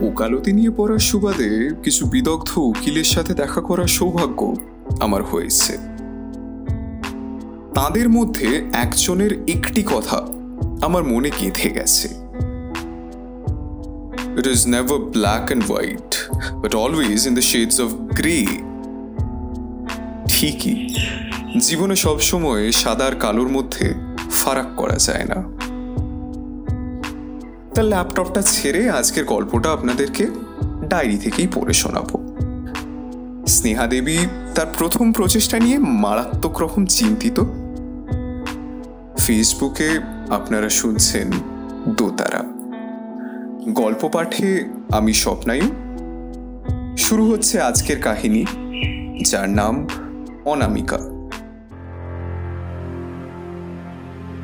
ওকালতি নিয়ে পড়ার সুবাদে কিছু বিদগ্ধ উকিলের সাথে দেখা করার সৌভাগ্য আমার হয়েছে। তাদের মধ্যে একজনের একটি কথা আমার মনে গেঁথে গেছে। It is never black and white, but always in the shades of grey. ঠিকই জীবনে সবসময় সাদা আর কালোর মধ্যে ফারাক করা যায় না। তার ল্যাপটপটা ছেড়ে আজকের গল্পটা আপনাদেরকে ডায়েরি থেকেই পড়ে শোনাবো। স্নেহা দেবী তার প্রথম প্রচেষ্টা নিয়ে মারাত্মক রকম চিন্তিত। ফেসবুকে আপনারা শুনছেন দোতারা। গল্প পাঠে আমি স্বপ্নায়ু। শুরু হচ্ছে আজকের কাহিনী, যার নাম অনামিকা।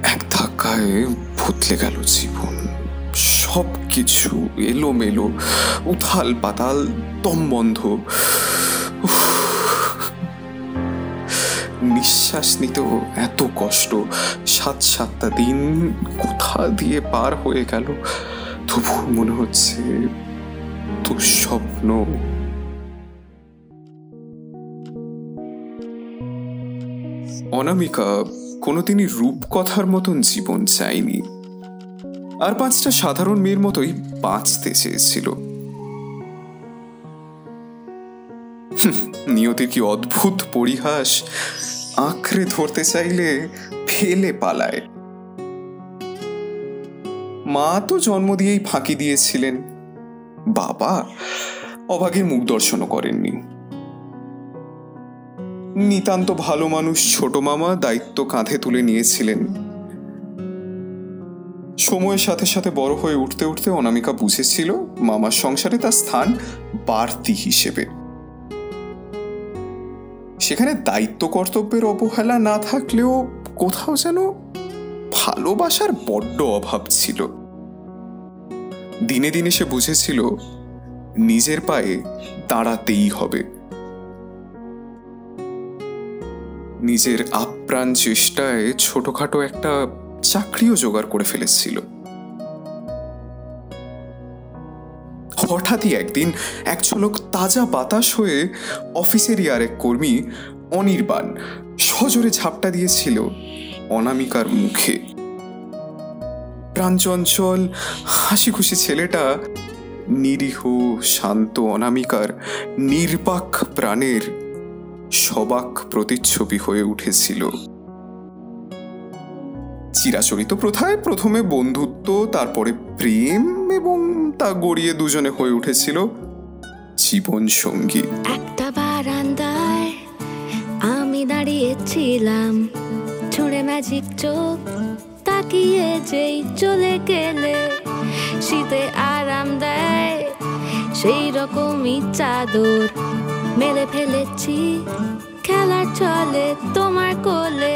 এক ধাক্কায় বদলে গেল জীবন। সব কিছু এলোমেলো, উথাল পাতাল, দম বন্ধ। উফ। নিঃশ্বাস নিতেও এত কষ্ট। সাত সাতটা দিন কোথা দিয়ে পার হয়ে গেল? তবু মনে হচ্ছে দুঃস্বপ্ন। অনামিকা কোনোদিনই রূপকথার মতন জীবন চায়নি। আর পাঁচটা সাধারণ মেয়ের মতোই বাঁচতে চেয়েছিল। নিয়তির কি অদ্ভুত পরিহাস? আঁকড়ে ধরতে চাইলে ফেলে পালায়। মা তো জন্ম দিয়েই ফাঁকি দিয়েছিলেন। বাবা অভাগীর মুখ দর্শনও করেননি। নিতান্ত ভালো মানুষ ছোট মামা দায়িত্ব কাঁধে তুলে নিয়েছিলেন। সময়ের সাথে সাথে বড় হয়ে উঠতে উঠতে অনামিকা বুঝেছিল মামার সংসারে তার স্থান বাড়তি হিসেবে। সেখানে দায়িত্ব কর্তব্যের অবহেলা না থাকলেও কোথাও যেন ভালোবাসার বড্ড অভাব ছিল। দিনে দিনে সে বুঝেছিল নিজের পায়ে দাঁড়াতেই হবে। নিজের আপ্রাণ চেষ্টায় ছোটখাটো একটা চাকরিও জোগাড় করে ফেলেছিল। হঠাৎই একদিন এক ঝলক তাজা বাতাস হয়ে অফিসেরই আরেক কর্মী অনির্বাণ সজোরে ঝাপটা দিয়েছিল অনামিকার মুখে। প্রাণচঞ্চল হাসি খুশি ছেলেটা নিরীহ, শান্ত অনামিকার নির্বাক প্রাণের সবাক প্রতিচ্ছবি হয়ে উঠেছিল। চিরাচরিত প্রথায় প্রথমে বন্ধুত্ব, তারপরে প্রেম এবং তা গড়িয়ে দুজনে হয়ে উঠেছিল জীবন সঙ্গী একটা বারান্দায় আমি দাঁড়িয়েছিলাম। ছুঁড়ে ম্যাজিক চোখ তাকিয়ে যেই চলে গেলে শীতে আরাম দেয়। সেই রকমই চাদর মেলে ফেলেছি, খেলার চলে তোমার কোলে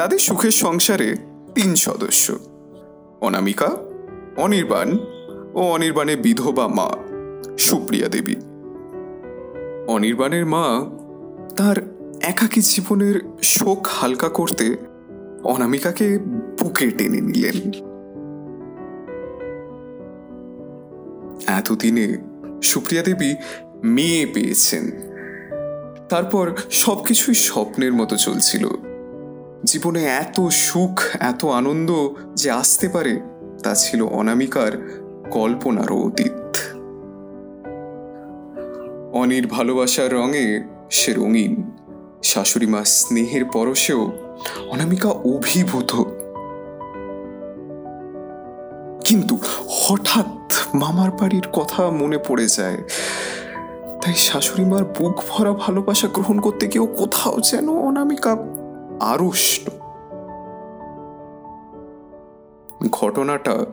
তাদের সুখের সংসারে তিন সদস্য। অনামিকা, অনির্বাণ ও অনির্বাণের বিধবা মা, সুপ্রিয়া দেবী। অনির্বাণের মা তার একাকী জীবনের শোক হালকা করতে অনামিকাকে বুকে টেনে নিলেন। এতদিনে সুপ্রিয়া দেবী মেয়ে পেয়েছেন। তারপর সবকিছুই স্বপ্নের মতো চলছিল। জীবনে এত সুখ, এত আনন্দ যে আসতে পারে, তা ছিল অনামিকার কল্পনারও অতীত। অনির ভালোবাসার রঙে সে রঙিন। শাশুড়ি মা স্নেহের পরশেও অনামিকা অভিভূত। কিন্তু হঠাৎ মামার বাড়ির কথা মনে পড়ে যায়। তাই শাশুড়ি মার বুক ভরা ভালোবাসা গ্রহণ করতে গিয়েও কোথাও যেন অনামিকা আড়ষ্ট ঘটনাটা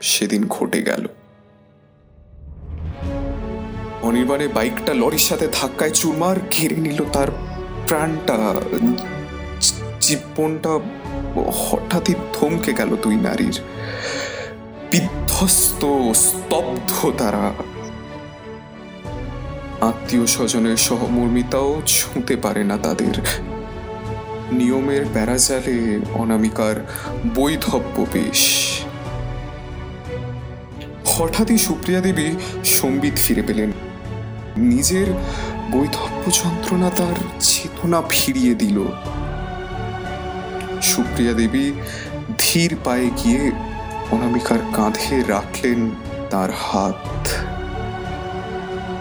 সেদিন ঘটে গেল। অনির্বাণের বাইকটা লরির সাথে ধাক্কায় চুরমার ঘিরে নিল তার প্রাণটা। জীবনটা হঠাৎই থমকে গেল দুই নারীর। বিধ্বস্ত, স্তব্ধ তারা। আত্মীয় স্বজনের সহমর্মিতাও ছুঁতে পারে না তাদের। নিয়মের প্যারাজালে অনামিকার বৈধব্য বেশ। হঠাৎই সুপ্রিয়া দেবী সম্বিত ফিরে পেলেন। নিজের বৈধব্য যন্ত্রণা তার চেতনা ফিরিয়ে দিল। সুপ্রিয়া দেবী ধীর পায়ে গিয়ে অনামিকার কাঁধে রাখলেন তার হাত।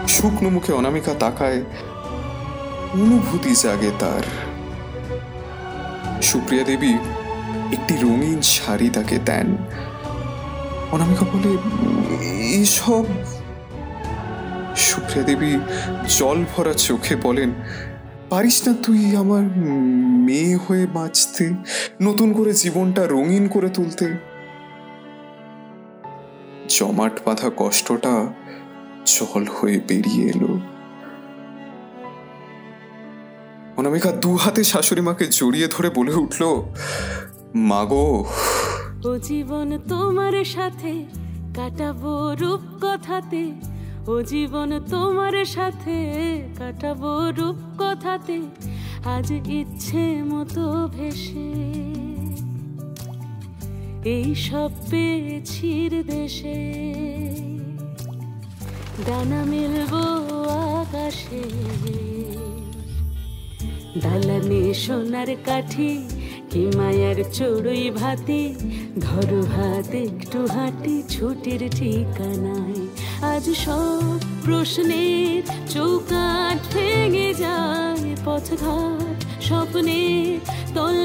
শুকনো মুখে অনামিকা তাকায়, অনুভূতি জাগে তার। সুপ্রিয়া দেবী একটি রঙিন শাড়ি তাকে দেন। অনামিকা বলে, এসব? সুপ্রিয়া দেবী জল ভরা চোখে বলেন, পারিস না তুই আমার মেয়ে হয়ে বাঁচতে, নতুন করে জীবনটা রঙিন করে তুলতে? জমাট বাঁধা কষ্টটা জল হয়ে বেরিয়ে এলো। অনামিকা দু হাতে শাশুড়ি মাকে জড়িয়ে ধরে বলে উঠল, মাগো, ও জীবন তোমার সাথে কাটাবো রূপ কথাতে ও জীবন তোমার সাথে কাটাবো রূপ কথাতে আজ ইচ্ছে মতো ভেসে এই সব পেয়েছির দেশে। ডানা মেলবো আকাশে। দালানে সোনার কাঠি, কি মায়ার চড়ুই ভাতি, ধরো হাত একটু হাঁটি, ছুটির ঠিকানায়। আজ সব প্রশ্নের চৌকাট ভেঙে যায় পথঘাট, স্বপ্নের তল্লা